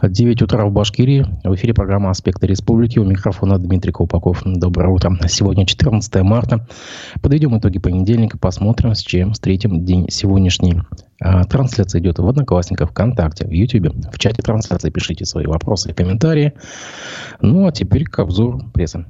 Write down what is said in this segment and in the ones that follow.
9 утра в Башкирии. В эфире программа «Аспекты республики». У микрофона Дмитрий Колпаков. Доброе утро. Сегодня 14 марта. Подведем итоги понедельника. Посмотрим, с чем встретим день сегодняшний. А, трансляция идет в Одноклассниках, ВКонтакте, в Ютубе. В чате трансляции пишите свои вопросы и комментарии. Ну, а теперь к обзору прессы.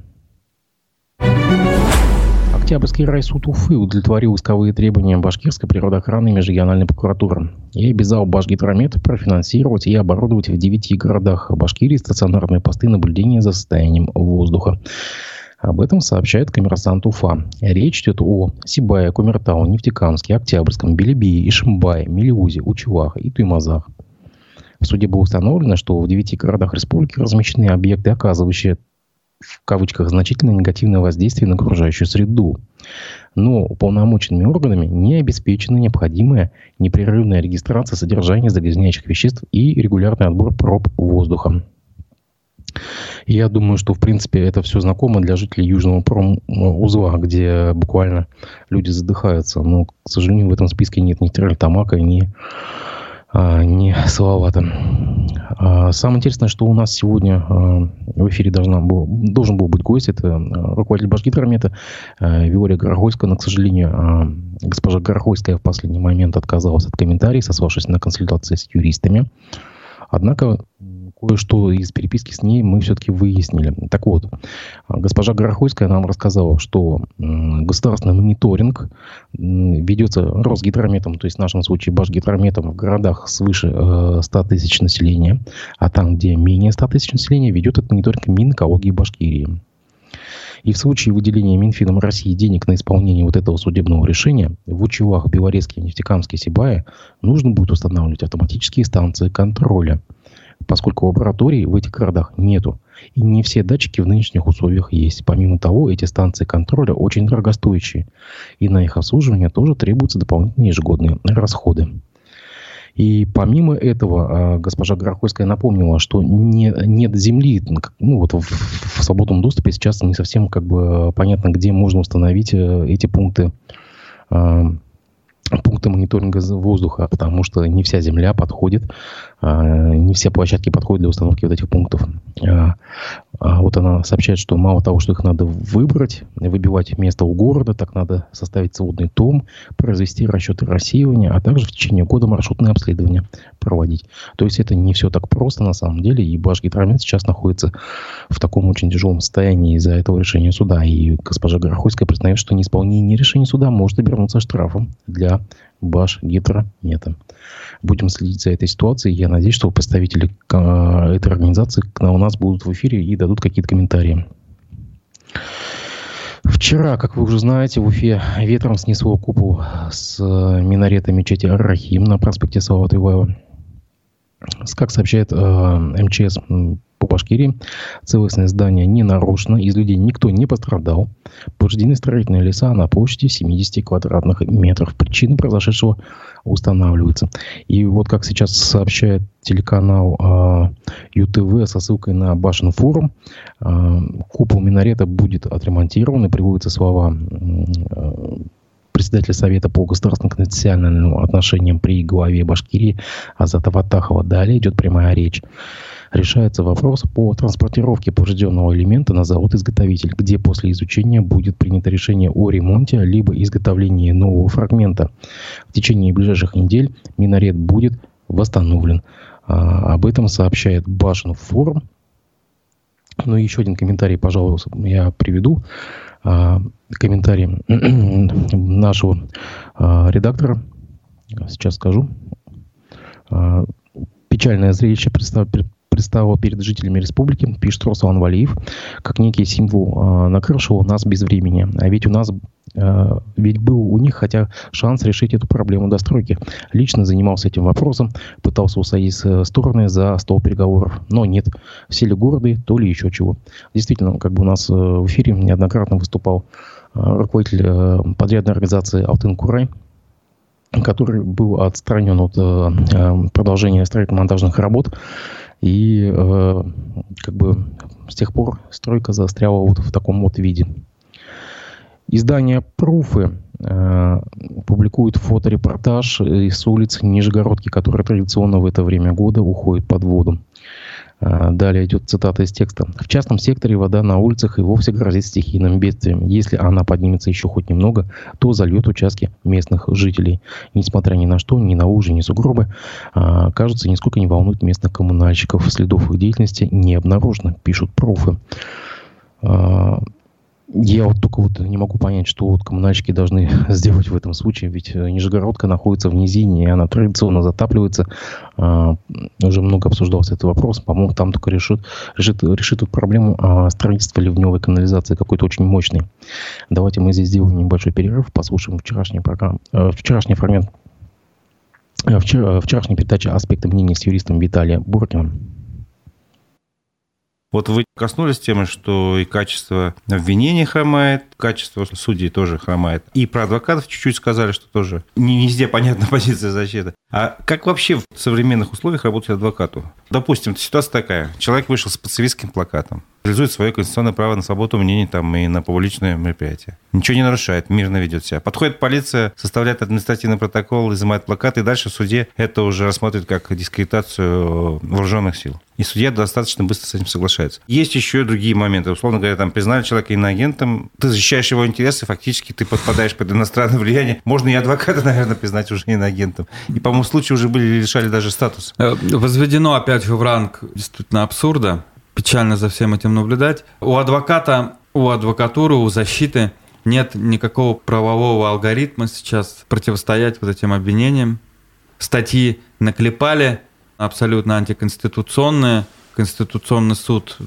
Октябрьский райсуд Уфы удовлетворил исковые требования Башкирской природоохранной межрегиональной прокуратуры и обязал Башгидромет профинансировать и оборудовать в девяти городах Башкирии стационарные посты наблюдения за состоянием воздуха. Об этом сообщает коммерсант Уфа. Речь идет о Сибае, Кумертау, Нефтекамске, Октябрьском, Белебии, Ишимбае, Мелиузе, Учевах и Туймазах. В суде было установлено, что в девяти городах республики размещены объекты, оказывающие в кавычках значительно негативное воздействие на окружающую среду. Но уполномоченными органами не обеспечена необходимая непрерывная регистрация содержания загрязняющих веществ и регулярный отбор проб воздуха. Я думаю, что, в принципе, это все знакомо для жителей Южного промузла, где буквально люди задыхаются. Но, к сожалению, в этом списке нет ни Терлитамака, ни а, не Салавата. А, самое интересное, что у нас сегодня а, в эфире должна был, должен был быть гость. Это руководитель Башгидромета Виория Горохойская. Но, к сожалению, госпожа Горохойская в последний момент отказалась от комментариев, сославшись на консультации с юристами. Однако кое-что из переписки с ней мы все-таки выяснили. Так вот, госпожа Горохойская нам рассказала, что государственный мониторинг ведется Росгидрометом, то есть в нашем случае Башгидрометом в городах свыше 100 э, тысяч населения, а там, где менее 100 тысяч населения, ведет этот мониторинг Минэкологии Башкирии. И в случае выделения Минфином России денег на исполнение вот этого судебного решения в Учевах, Белорецке, Нефтекамске, Сибае нужно будет устанавливать автоматические станции контроля – поскольку лабораторий в этих городах нету. И не все датчики в нынешних условиях есть. Помимо того, эти станции контроля очень дорогостоящие. И на их обслуживание тоже требуются дополнительные ежегодные расходы. И помимо этого, а, госпожа Горохойская напомнила, что не, нет земли, ну вот в, в свободном доступе сейчас не совсем как бы понятно, где можно установить э, эти пункты а, пункты мониторинга воздуха, потому что не вся земля подходит, не все площадки подходят для установки вот этих пунктов. А, а вот она сообщает, что мало того, что их надо выбрать, выбивать место у города, так надо составить сводный том, произвести расчеты рассеивания, а также в течение года маршрутное обследование проводить. То есть это не все так просто на самом деле, и Башгидромет сейчас находится в таком очень тяжелом состоянии из-за этого решения суда. И госпожа Горохойская признает, что неисполнение решения суда может обернуться штрафом для Башгидромета. Будем следить за этой ситуацией. Я надеюсь, что представители э, этой организации у нас будут в эфире и дадут какие-то комментарии. Вчера, как вы уже знаете, в Уфе ветром снесло купол с минарета мечети Ар-Рахим на проспекте Салавата Юлаева. Как сообщает э, МЧС Башкирии, целостное здание не нарушено, из людей никто не пострадал. Повреждены строительные леса на площади 70 квадратных метров. Причины произошедшего устанавливаются. И вот как сейчас сообщает телеканал э, ЮТВ со ссылкой на Башен форум, э, купол минарета будет отремонтирован и приводятся слова э, председателя Совета по государственным конституциональным отношениям при главе Башкирии Азата Ватахова. Далее идет прямая речь. Решается вопрос по транспортировке поврежденного элемента на завод-изготовитель, где после изучения будет принято решение о ремонте либо изготовлении нового фрагмента. В течение ближайших недель минарет будет восстановлен. А, об этом сообщает Башин форум. Ну и еще один комментарий, пожалуйста, я приведу. А, комментарий нашего а, редактора. Сейчас скажу. А, печальное зрелище предстало перед жителями республики, пишет Руслан Валиев, как некий символ накрывшего нас без времени. А ведь у нас Э, ведь был у них хотя шанс решить эту проблему достройки. Лично занимался этим вопросом, пытался усадить стороны за стол переговоров. Но нет, все ли горды, то ли еще чего. Действительно, как бы у нас э, в эфире неоднократно выступал э, руководитель подрядной организации «Алтын Курай», который был отстранен от продолжения строительно-монтажных работ. И как бы с тех пор стройка застряла вот в таком вот виде. Издание «Пруфы» э, публикует фоторепортаж с улиц Нижегородки, которая традиционно в это время года уходит под воду. А, далее идет цитата из текста. В частном секторе вода на улицах и вовсе грозит стихийным бедствием. Если она поднимется еще хоть немного, то зальет участки местных жителей. Несмотря ни на что, ни на лужи, ни сугробы, а, кажется, нисколько не волнует местных коммунальщиков. Следов их деятельности не обнаружено, пишут профы. Я вот только вот не могу понять, что вот коммунальщики должны сделать в этом случае, ведь э, Нижегородка находится в низине, и она традиционно затапливается. А, уже много обсуждался этот вопрос. По-моему, там только решит, решит, решит эту проблему а, строительства ливневой канализации какой-то очень мощный. Давайте мы здесь сделаем небольшой перерыв, послушаем вчерашний, программ, э, вчерашний фрагмент э, вчера, вчерашней передачи «Аспекты мнений» с юристом Виталием Буркиным. Вот вы коснулись темы, что и качество обвинения хромает, качество судей тоже хромает. И про адвокатов чуть-чуть сказали, что тоже не везде понятна позиция защиты. А как вообще в современных условиях работать адвокату? Допустим, ситуация такая. Человек вышел с пацифистским плакатом, реализует свое конституционное право на свободу мнений там, и на публичное мероприятие. Ничего не нарушает, мирно ведет себя. Подходит полиция, составляет административный протокол, изымает плакат, и дальше в суде это уже рассматривает как дискредитацию вооруженных сил. И судья достаточно быстро с этим соглашается. Есть еще другие моменты. Условно говоря, там признали человека иноагентом, ты защищаешь его интересы, фактически ты подпадаешь под иностранное влияние. Можно и адвоката, наверное, признать уже иноагентом. И, по-моему, случаи уже были лишали даже статуса. Э, возведено, опять в ранг действительно абсурда. Печально за всем этим наблюдать. У адвоката, у адвокатуры, у защиты нет никакого правового алгоритма сейчас противостоять вот этим обвинениям. Статьи наклепали, абсолютно антиконституционные. Конституционный суд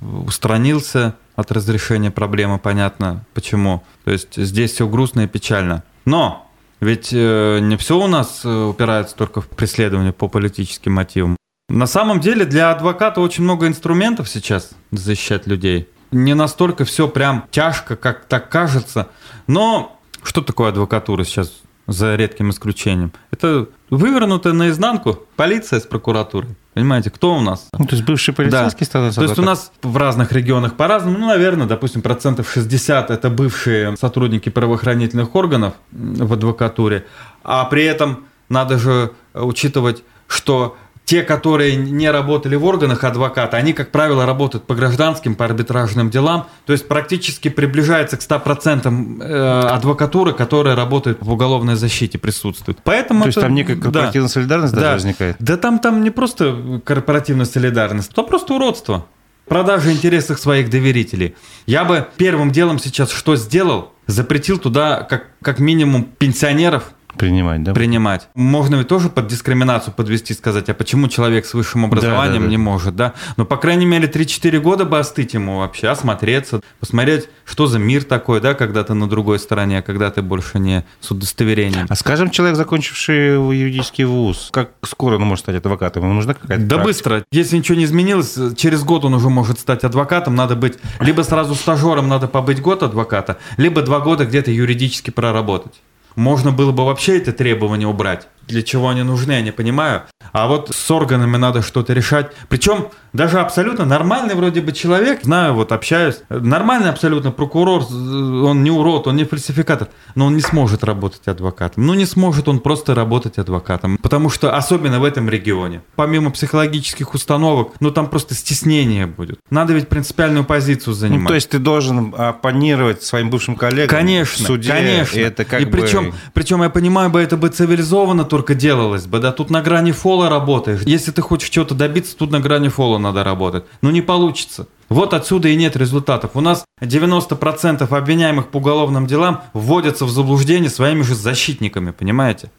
устранился от разрешения проблемы, понятно почему. То есть здесь все грустно и печально. Но ведь э, не все у нас э, упирается только в преследование по политическим мотивам. На самом деле для адвоката очень много инструментов сейчас защищать людей. Не настолько все прям тяжко, как так кажется. Но что такое адвокатура сейчас за редким исключением? Это вывернутая наизнанку полиция с прокуратурой. Понимаете, кто у нас? Ну, то есть бывший полицейский да. статус. То есть у нас в разных регионах по-разному, ну, наверное, допустим, процентов 60 это бывшие сотрудники правоохранительных органов в адвокатуре, а при этом надо же учитывать, что те, которые не работали в органах адвоката, они, как правило, работают по гражданским, по арбитражным делам, то есть практически приближается к 100% э, адвокатуры, которая работает в уголовной защите, присутствует. Поэтому то это, есть там некая корпоративная да, солидарность даже да, возникает? Да там, там не просто корпоративная солидарность, то просто уродство. Продажа интересов своих доверителей. Я бы первым делом сейчас что сделал? Запретил туда как, как минимум пенсионеров, Принимать, да? Принимать. Можно ведь тоже под дискриминацию подвести, сказать, а почему человек с высшим образованием да, да, да. не может, да? Но, по крайней мере, 3-4 года бы остыть ему вообще, осмотреться, посмотреть, что за мир такой, да, когда ты на другой стороне, а когда ты больше не с удостоверением. А скажем, человек, закончивший юридический вуз, как скоро он может стать адвокатом? Ему нужна какая-то Да практика? быстро. Если ничего не изменилось, через год он уже может стать адвокатом. Надо быть либо сразу стажером, надо побыть год адвоката, либо два года где-то юридически проработать. Можно было бы вообще это требование убрать. Для чего они нужны, я не понимаю. А вот с органами надо что-то решать. Причем даже абсолютно нормальный вроде бы человек, знаю, вот общаюсь, нормальный абсолютно прокурор, он не урод, он не фальсификатор, но он не сможет работать адвокатом. Ну не сможет он просто работать адвокатом, потому что особенно в этом регионе, помимо психологических установок, ну там просто стеснение будет. Надо ведь принципиальную позицию занимать. Ну, то есть ты должен оппонировать своим бывшим коллегам конечно, в суде. Конечно, и это как и бы... причем, причем я понимаю бы, это бы цивилизованно только делалось бы, да, тут на грани фола работаешь. Если ты хочешь чего-то добиться, тут на грани фола надо работать. Но не получится. Вот отсюда и нет результатов. У нас 90% обвиняемых по уголовным делам вводятся в заблуждение своими же защитниками, понимаете?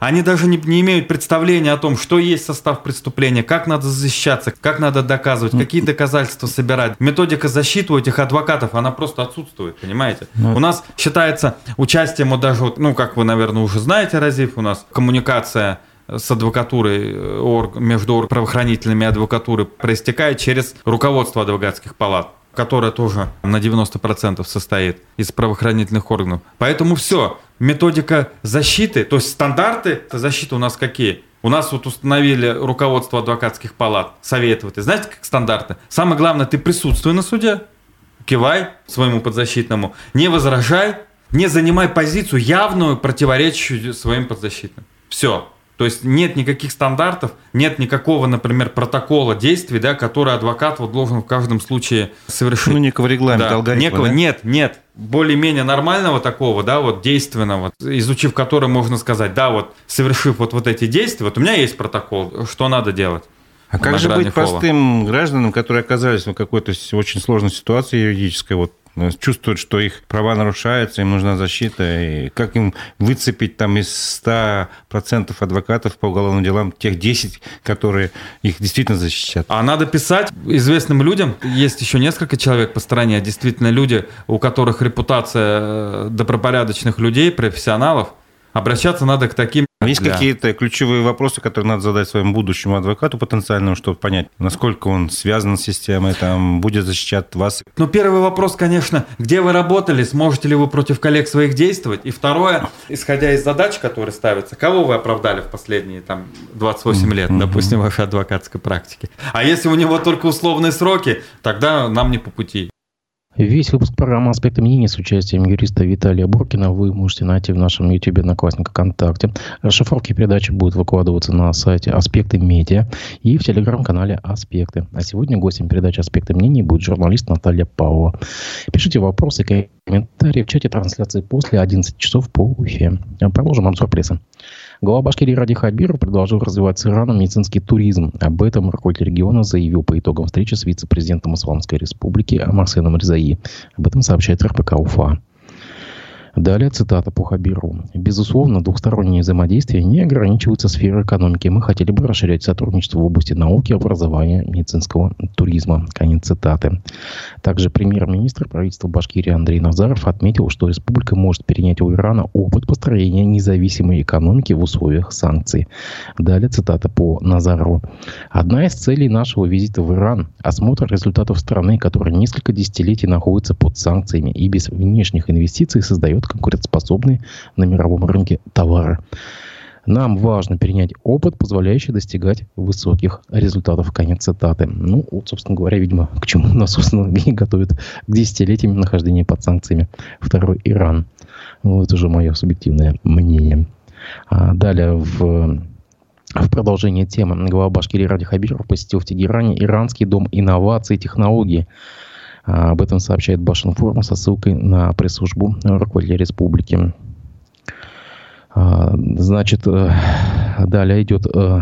Они даже не, не имеют представления о том, что есть состав преступления, как надо защищаться, как надо доказывать, какие доказательства собирать. Методика защиты у этих адвокатов, она просто отсутствует, понимаете? Ну, у нас считается участием, вот даже, ну, как вы, наверное, уже знаете, Разив, у нас коммуникация с адвокатурой орг, между орг, правоохранительными и адвокатурой проистекает через руководство адвокатских палат которое тоже на 90% состоит из правоохранительных органов. Поэтому все, методика защиты, то есть стандарты защиты у нас какие? У нас вот установили руководство адвокатских палат, советы. Вот, знаете, как стандарты? Самое главное, ты присутствуй на суде, кивай своему подзащитному, не возражай, Не занимай позицию явную, противоречащую своим подзащитным. Все. То есть нет никаких стандартов, нет никакого, например, протокола действий, да, который адвокат вот должен в каждом случае совершить. Ну, некого регламента, да, алгоритма, некого, да? Нет, нет. Более-менее нормального такого, да, вот действенного, изучив который можно сказать, да, вот совершив вот, вот эти действия, вот у меня есть протокол, что надо делать. А как же быть фола. простым гражданам, которые оказались в какой-то очень сложной ситуации юридической, вот чувствуют, что их права нарушаются, им нужна защита. И как им выцепить там из 100% адвокатов по уголовным делам тех 10, которые их действительно защищают? А надо писать известным людям. Есть еще несколько человек по стране, а действительно люди, у которых репутация э, добропорядочных людей, профессионалов. Обращаться надо к таким есть да. какие-то ключевые вопросы, которые надо задать своему будущему адвокату потенциальному, чтобы понять, насколько он связан с системой, там, будет защищать вас? Ну, первый вопрос, конечно, где вы работали, сможете ли вы против коллег своих действовать? И второе, исходя из задач, которые ставятся, кого вы оправдали в последние там 28 лет, mm-hmm. допустим, вашей адвокатской практики? А если у него только условные сроки, тогда нам не по пути. Весь выпуск программы «Аспекты мнений» с участием юриста Виталия Буркина вы можете найти в нашем YouTube Одноклассника ВКонтакте. Расшифровки передачи будут выкладываться на сайте «Аспекты медиа» и в телеграм-канале «Аспекты». А сегодня гостем передачи «Аспекты мнений» будет журналист Наталья Павлова. Пишите вопросы и комментарии в чате трансляции после 11 часов по Уфе. Продолжим обзор прессы. Глава Башкирии Ради Хабиров предложил развивать с Ираном медицинский туризм. Об этом руководитель региона заявил по итогам встречи с вице-президентом Исламской Республики Марсеном Ризаи. Об этом сообщает РПК УФА. Далее цитата по Хабиру. «Безусловно, двухстороннее взаимодействие не ограничивается сферой экономики. Мы хотели бы расширять сотрудничество в области науки, образования, медицинского туризма». Конец цитаты. Также премьер-министр правительства Башкирии Андрей Назаров отметил, что республика может перенять у Ирана опыт построения независимой экономики в условиях санкций. Далее цитата по Назарову. «Одна из целей нашего визита в Иран – осмотр результатов страны, которая несколько десятилетий находится под санкциями и без внешних инвестиций создает создает конкурентоспособные на мировом рынке товары. Нам важно перенять опыт, позволяющий достигать высоких результатов. Конец цитаты. Ну, вот, собственно говоря, видимо, к чему нас, собственно, и готовят к десятилетиям нахождения под санкциями второй Иран. Ну, это уже мое субъективное мнение. А далее в в продолжение темы глава Башкирии Ради Хабиров посетил в Тегеране Иранский дом инноваций и технологий. А, об этом сообщает Башинформ со ссылкой на пресс-службу руководителя республики. А, значит, э, далее идет э,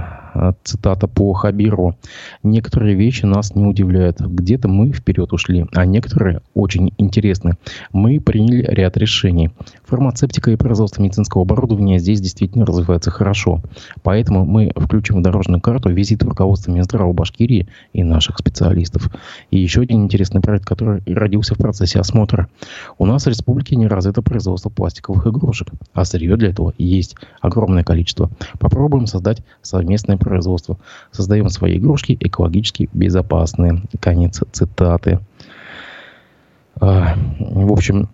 цитата по Хабиру. Некоторые вещи нас не удивляют. Где-то мы вперед ушли, а некоторые очень интересны. Мы приняли ряд решений. Фармацевтика и производство медицинского оборудования здесь действительно развивается хорошо. Поэтому мы включим в дорожную карту визит руководства Минздрава Башкирии и наших специалистов. И еще один интересный проект, который родился в процессе осмотра. У нас в республике не развито производство пластиковых игрушек, а сырье для этого есть огромное количество. Попробуем создать совместное производства. Создаем свои игрушки экологически безопасные. Конец цитаты. А, в общем,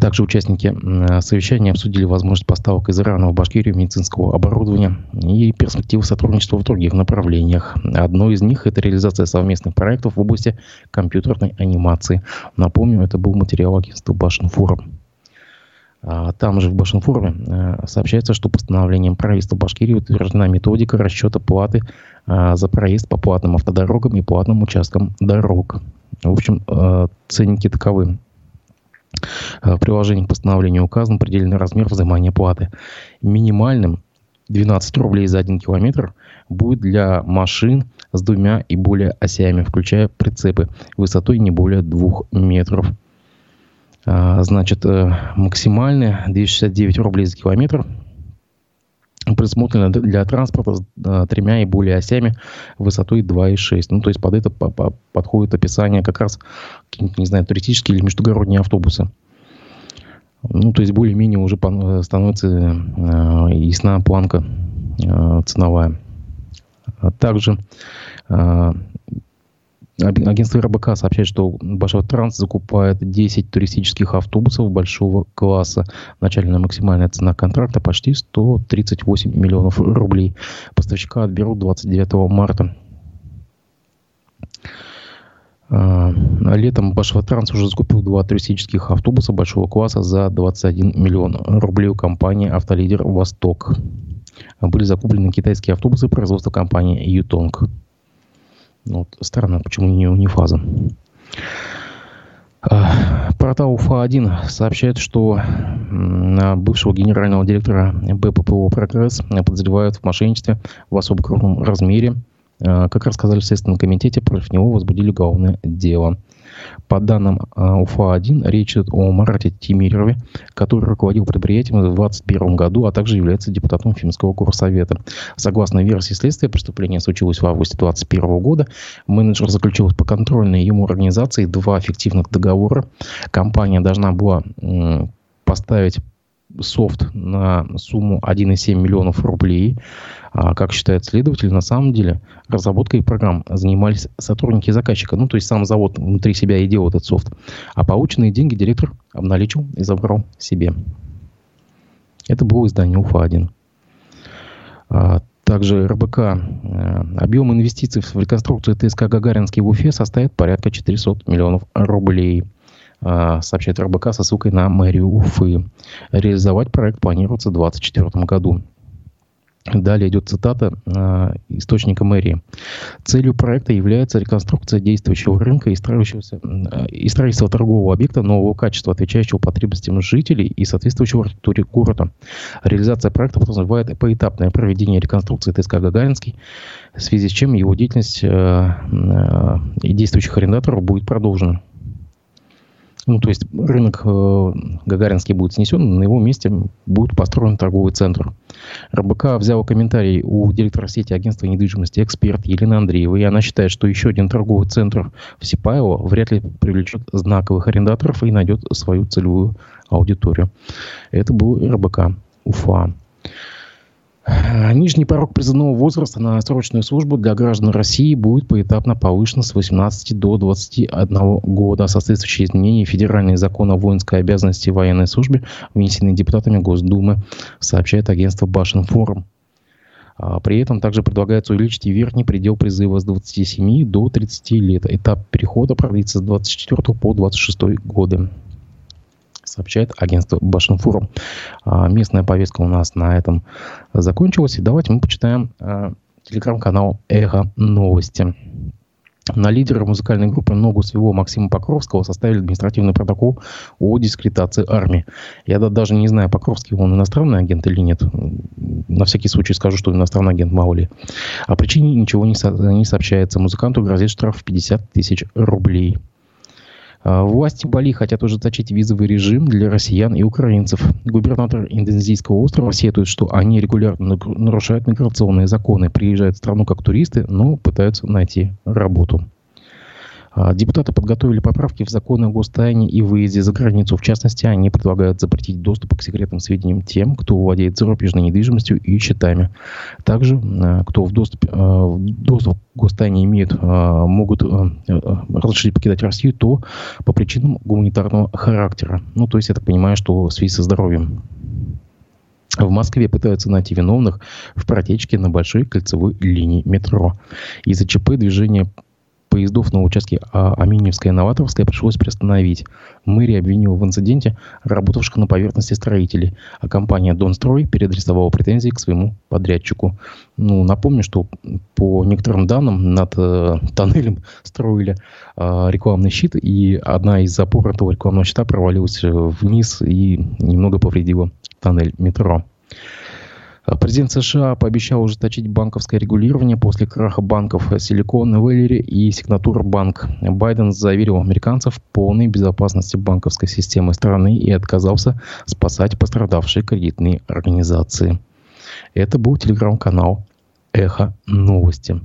также участники совещания обсудили возможность поставок из Ирана в Башкирию медицинского оборудования и перспективы сотрудничества в других направлениях. Одно из них – это реализация совместных проектов в области компьютерной анимации. Напомню, это был материал агентства Башинфорум. А, там же в Башинформе э, сообщается, что постановлением правительства Башкирии утверждена методика расчета платы а, за проезд по платным автодорогам и платным участкам дорог. В общем, э, ценники таковы. В приложении к постановлению указан предельный размер взимания платы. Минимальным 12 рублей за 1 километр будет для машин с двумя и более осями, включая прицепы, высотой не более 2 метров. А, значит, э, максимальные 269 рублей за километр предусмотрено для транспорта с э, тремя и более осями высотой 2,6. Ну, то есть под это подходит описание как раз не знаю, туристические или междугородние автобусы. Ну, то есть более-менее уже э, становится ясна планка ценовая. Также Агентство РБК сообщает, что Башавтранс закупает 10 туристических автобусов большого класса. Начальная максимальная цена контракта почти 138 миллионов рублей. Поставщика отберут 29 марта. А, летом Башватранс уже закупил два туристических автобуса большого класса за 21 миллион рублей у компании «Автолидер Восток». Были закуплены китайские автобусы производства компании «Ютонг». Ну, вот, странно, почему не унифаза. А, портал УФА-1 сообщает, что бывшего генерального директора БППО «Прогресс» подозревают в мошенничестве в особо крупном размере – Э, как рассказали в Следственном комитете, против него возбудили уголовное дело. По данным э, УФА-1, речь идет о Марате Тимирове, который руководил предприятием в 2021 году, а также является депутатом Финского горсовета. Согласно версии следствия, преступление случилось в августе 2021 года. Менеджер заключил по контрольной ему организации два фиктивных договора. Компания должна была поставить софт на сумму 1,7 миллионов рублей. А, как считает следователь, на самом деле разработкой программ занимались сотрудники заказчика. Ну, то есть сам завод внутри себя и делал этот софт. А полученные деньги директор обналичил и забрал себе. Это было издание УФА-1. А, также РБК. Э, объем инвестиций в реконструкцию ТСК «Гагаринский» в Уфе составит порядка 400 миллионов рублей. А, сообщает РБК со ссылкой на мэрию Уфы. Реализовать проект планируется в 2024 году. Далее идет цитата э, источника мэрии. Целью проекта является реконструкция действующего рынка и, строящегося, э, и строительство торгового объекта нового качества, отвечающего потребностям жителей и соответствующего архитектуре города. Реализация проекта подразумевает поэтапное проведение реконструкции ТСК «Гагаринский», в связи с чем его деятельность э, э, действующих арендаторов будет продолжена. Ну, то есть рынок э, Гагаринский будет снесен, на его месте будет построен торговый центр. РБК взял комментарий у директора сети агентства недвижимости «Эксперт» Елены Андреевой, и она считает, что еще один торговый центр в Сипаево вряд ли привлечет знаковых арендаторов и найдет свою целевую аудиторию. Это был РБК Уфа. Э, нижний порог призывного возраста на срочную службу для граждан России будет поэтапно повышен с 18 до 21 года. Соответствующие изменения федеральный закон о воинской обязанности и военной службе внесены депутатами Госдумы, сообщает агентство Башинформ. А, при этом также предлагается увеличить верхний предел призыва с 27 до 30 лет. Этап перехода продлится с 24 по 26 годы сообщает агентство Башинфуром. А, местная повестка у нас на этом закончилась. И давайте мы почитаем а, телеграм-канал «Эхо новости». На лидера музыкальной группы «Ногу своего» Максима Покровского составили административный протокол о дискредитации армии. Я даже не знаю, Покровский он иностранный агент или нет. На всякий случай скажу, что иностранный агент мало ли. О причине ничего не, со- не сообщается. Музыканту грозит штраф в 50 тысяч рублей. А, власти Бали хотят ужесточить визовый режим для россиян и украинцев. Губернатор Индонезийского острова сетует, что они регулярно нарушают миграционные законы, приезжают в страну как туристы, но пытаются найти работу. А, депутаты подготовили поправки в законы о гостайне и выезде за границу. В частности, они предлагают запретить доступ к секретным сведениям тем, кто владеет зарубежной недвижимостью и счетами. Также, а, кто в доступ, а, доступ к гостайне имеет, могут разрешить покидать Россию, то по причинам гуманитарного характера. Ну, то есть, я так понимаю, что в связи со здоровьем. В Москве пытаются найти виновных в протечке на большой кольцевой линии метро. Из-за ЧП движение поездов на участке а, Аминевская и Новаторская пришлось приостановить. Мэрия обвинила в инциденте работавших на поверхности строителей, а компания «Донстрой» переадресовала претензии к своему подрядчику. Ну, напомню, что по некоторым данным над э, тоннелем строили э, рекламный щит, и одна из запор этого рекламного щита провалилась вниз и немного повредила тоннель метро. А президент США пообещал ужесточить банковское регулирование после краха банков Silicon Valley и Signature Bank. Байден заверил американцев в полной безопасности банковской системы страны и отказался спасать пострадавшие кредитные организации. Это был телеграм-канал «Эхо новости».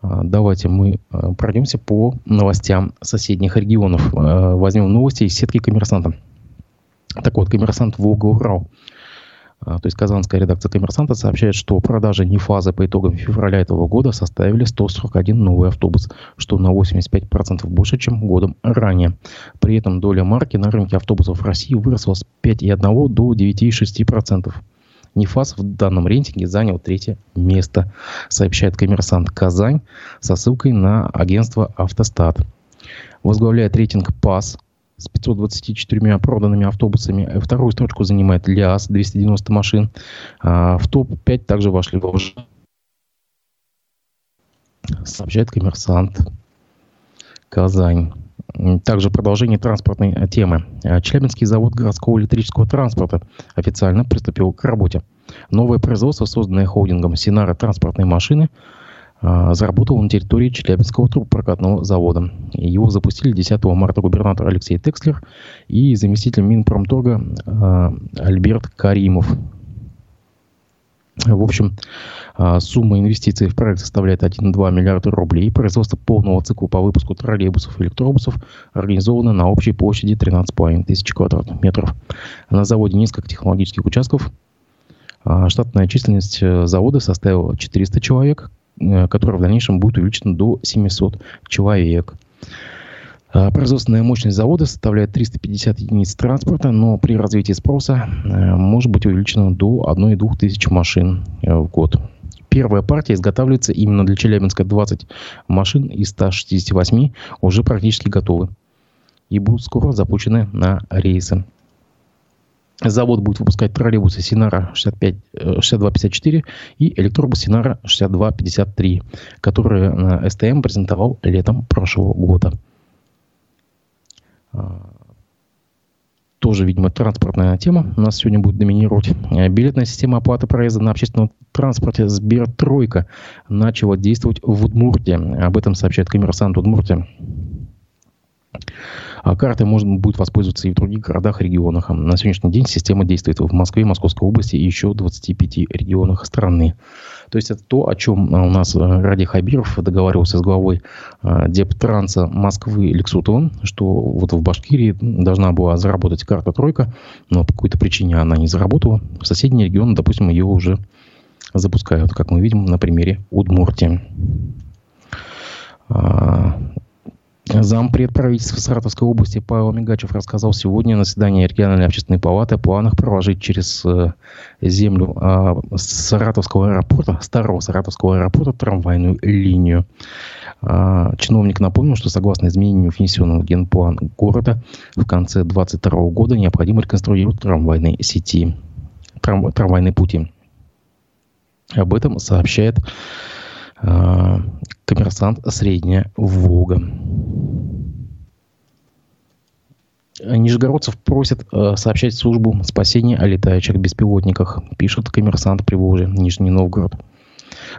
А, давайте мы а, пройдемся по новостям соседних регионов. Возьмем новости из сетки коммерсанта. Так вот, коммерсант Волга-Урал – то есть казанская редакция «Коммерсанта» сообщает, что продажи нефазы по итогам февраля этого года составили 141 новый автобус, что на 85% больше, чем годом ранее. При этом доля марки на рынке автобусов в России выросла с 5,1 до 9,6%. Нефас в данном рейтинге занял третье место, сообщает коммерсант Казань со ссылкой на агентство «Автостат». Возглавляет рейтинг ПАС с 524 проданными автобусами. Вторую строчку занимает ЛиАЗ, 290 машин. А в топ-5 также вошли Волжи. Сообщает коммерсант. Казань. Также продолжение транспортной э, темы. Э, Челябинский завод городского электрического транспорта официально приступил к работе. Новое производство, созданное холдингом Синара транспортной машины, э, заработало на территории Челябинского трубопрокатного завода. Его запустили 10 марта губернатор Алексей Текслер и заместитель Минпромторга Альберт Каримов. В общем, а, сумма инвестиций в проект составляет 1,2 миллиарда рублей. Производство полного цикла по выпуску троллейбусов и электробусов организовано на общей площади 13,5 тысяч квадратных метров. На заводе несколько технологических участков. А, штатная численность э, завода составила 400 человек, которая в дальнейшем будет увеличена до 700 человек. А, производственная мощность завода составляет 350 единиц транспорта, но при развитии спроса э, может быть увеличена до 1,2 тысяч машин э, в год. Первая партия изготавливается именно для Челябинска. 20 машин из 168 уже практически готовы и будут скоро запущены на рейсы. Завод будет выпускать троллейбусы Синара 65, 6254 и электробус Синара 6253, которые СТМ презентовал летом прошлого года. А, тоже, видимо, транспортная тема у нас сегодня будет доминировать. А, билетная система оплаты проезда на общественном транспорте Сбертройка начала действовать в Удмуртии. Об этом сообщает коммерсант Удмуртия. А картой можно будет воспользоваться и в других городах и регионах. На сегодняшний день система действует в Москве, Московской области и еще 25 регионах страны. То есть это то, о чем у нас э, Ради Хабиров договаривался с главой э, Дептранса Москвы Лексутовым, что вот в Башкирии должна была заработать карта «Тройка», но по какой-то причине она не заработала. В соседние регионы, допустим, ее уже запускают, как мы видим на примере Удмуртии. А, Зампред правительства Саратовской области Павел Мигачев рассказал сегодня на заседании региональной общественной палаты о планах проложить через э, землю э, Саратовского аэропорта, старого Саратовского аэропорта, трамвайную линию. Э, чиновник напомнил, что согласно изменению внесенного в генплан города в конце 2022 года необходимо реконструировать трамвайные сети, трам, трамвайные пути. Об этом сообщает э, коммерсант «Средняя Волга». Нижегородцев просят э, сообщать службу спасения о летающих беспилотниках, пишет коммерсант Приволжья, Нижний Новгород.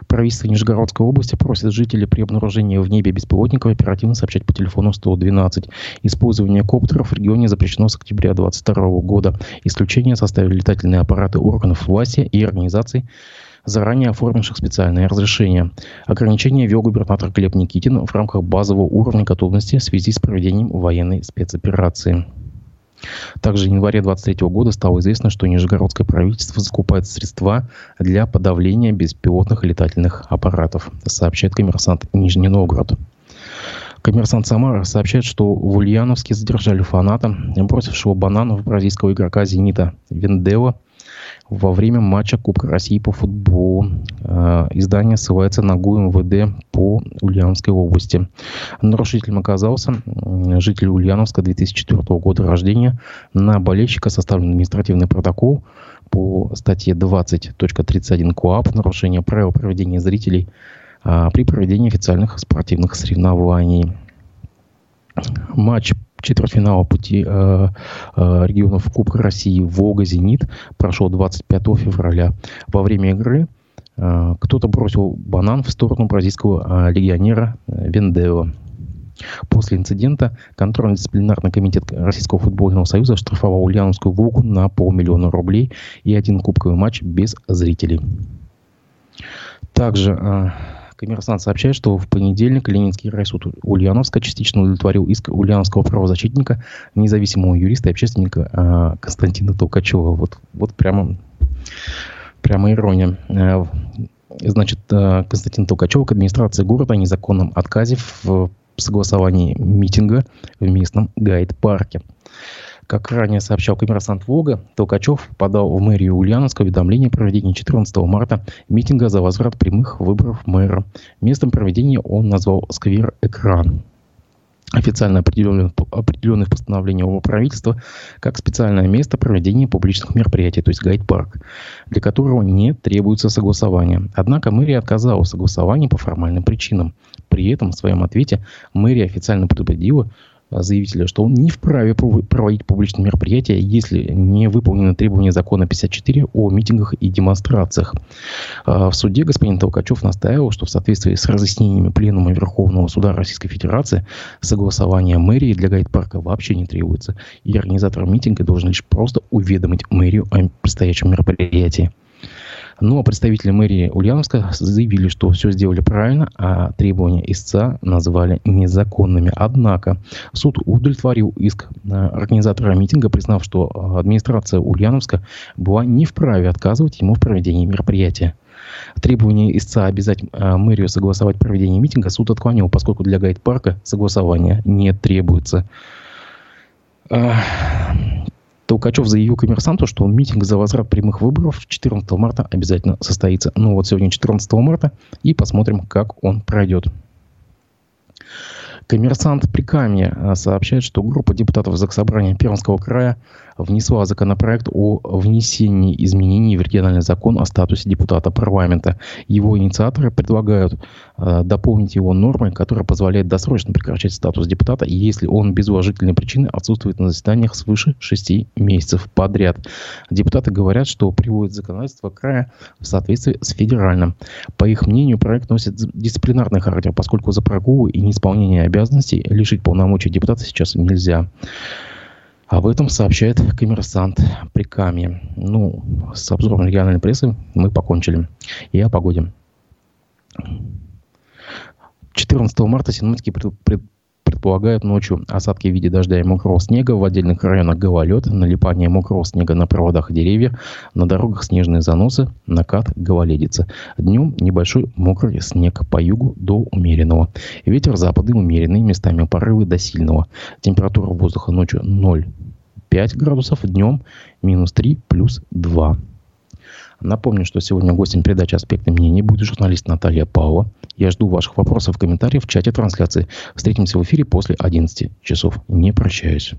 Правительство Нижегородской области просит жителей при обнаружении в небе беспилотников оперативно сообщать по телефону 112. Использование коптеров в регионе запрещено с октября 2022 года. Исключение составили летательные аппараты органов власти и организаций, заранее оформивших специальное разрешение. Ограничение ввел губернатор Глеб Никитин в рамках базового уровня готовности в связи с проведением военной спецоперации. Также в январе 2023 года стало известно, что Нижегородское правительство закупает средства для подавления беспилотных летательных аппаратов, сообщает коммерсант Нижний Новгород. Коммерсант Самара сообщает, что в Ульяновске задержали фаната, бросившего бананов бразильского игрока «Зенита» Вендела во время матча Кубка России по футболу. Э, издание ссылается на ГУ МВД по Ульяновской области. Нарушителем оказался житель Ульяновска 2004 года рождения. На болельщика составлен административный протокол по статье 20.31 КОАП «Нарушение правил проведения зрителей а, при проведении официальных спортивных соревнований». Матч четвертьфинала пути э, э, регионов Кубка России «Волга-Зенит» прошел 25 февраля. Во время игры э, кто-то бросил банан в сторону бразильского э, легионера э, Вендео. После инцидента контрольно-дисциплинарный комитет Российского футбольного союза штрафовал Ульяновскую «Волгу» на полмиллиона рублей и один кубковый матч без зрителей. Также э, Коммерсант сообщает, что в понедельник Ленинский райсуд Ульяновска частично удовлетворил иск ульяновского правозащитника, независимого юриста и общественника э, Константина Толкачева. Вот, вот прямо, прямо ирония. Э, значит, э, Константин Толкачев к администрации города о незаконном отказе в согласовании митинга в местном гайд-парке. Как ранее сообщал коммерсант Волга, Толкачев подал в мэрию Ульяновска уведомление о проведении 14 марта митинга за возврат прямых выборов мэра. Местом проведения он назвал сквер «Экран». официально определенных, определенных постановлением его правительства как специальное место проведения публичных мероприятий, то есть гайд-парк, для которого не требуется согласование. Однако мэрия отказала в согласовании по формальным причинам. При этом в своем ответе мэрия официально предупредила, заявителя, что он не вправе проводить публичные мероприятия, если не выполнены требования закона 54 о митингах и демонстрациях. А, в суде господин Толкачев настаивал, что в соответствии с разъяснениями Пленума Верховного Суда Российской Федерации согласование мэрии для гайд-парка вообще не требуется, и организатор митинга должен лишь просто уведомить мэрию о предстоящем мероприятии. Но ну, а представители мэрии Ульяновска заявили, что все сделали правильно, а требования истца назвали незаконными. Однако суд удовлетворил иск организатора митинга, признав, что а, администрация Ульяновска была не вправе отказывать ему в проведении мероприятия. Требование истца обязать а, мэрию согласовать проведение митинга суд отклонил, поскольку для гайд-парка согласования не требуется. Толкачев заявил коммерсанту, что митинг за возврат прямых выборов 14 марта обязательно состоится. Ну вот сегодня 14 марта, и посмотрим, как он пройдет. Коммерсант Прикамье а, сообщает, что группа депутатов Заксобрания Пермского края внесла законопроект о внесении изменений в региональный закон о статусе депутата парламента. Его инициаторы предлагают э, дополнить его нормой, которая позволяет досрочно прекращать статус депутата, если он без уважительной причины отсутствует на заседаниях свыше 6 месяцев подряд. Депутаты говорят, что приводит законодательство края в соответствии с федеральным. По их мнению, проект носит дисциплинарный характер, поскольку за прогулы и неисполнение обязанностей лишить полномочий депутата сейчас нельзя. Об этом сообщает коммерсант Прикамье. Ну, с обзором региональной прессы мы покончили. И о погоде. 14 марта синоптики пред, предполагают ночью осадки в виде дождя и мокрого снега, в отдельных районах гололед, налипание мокрого снега на проводах деревьев, на дорогах снежные заносы, накат, гололедица. Днем небольшой мокрый снег по югу до умеренного. Ветер западный умеренный, местами порывы до сильного. Температура воздуха ночью 0 5 градусов, днем минус 3 плюс 2. Напомню, что сегодня гостем передачи «Аспекты мнений» будет журналист Наталья Павлова. Я жду ваших вопросов и комментариев в чате трансляции. Встретимся в эфире после 11 часов. Не прощаюсь.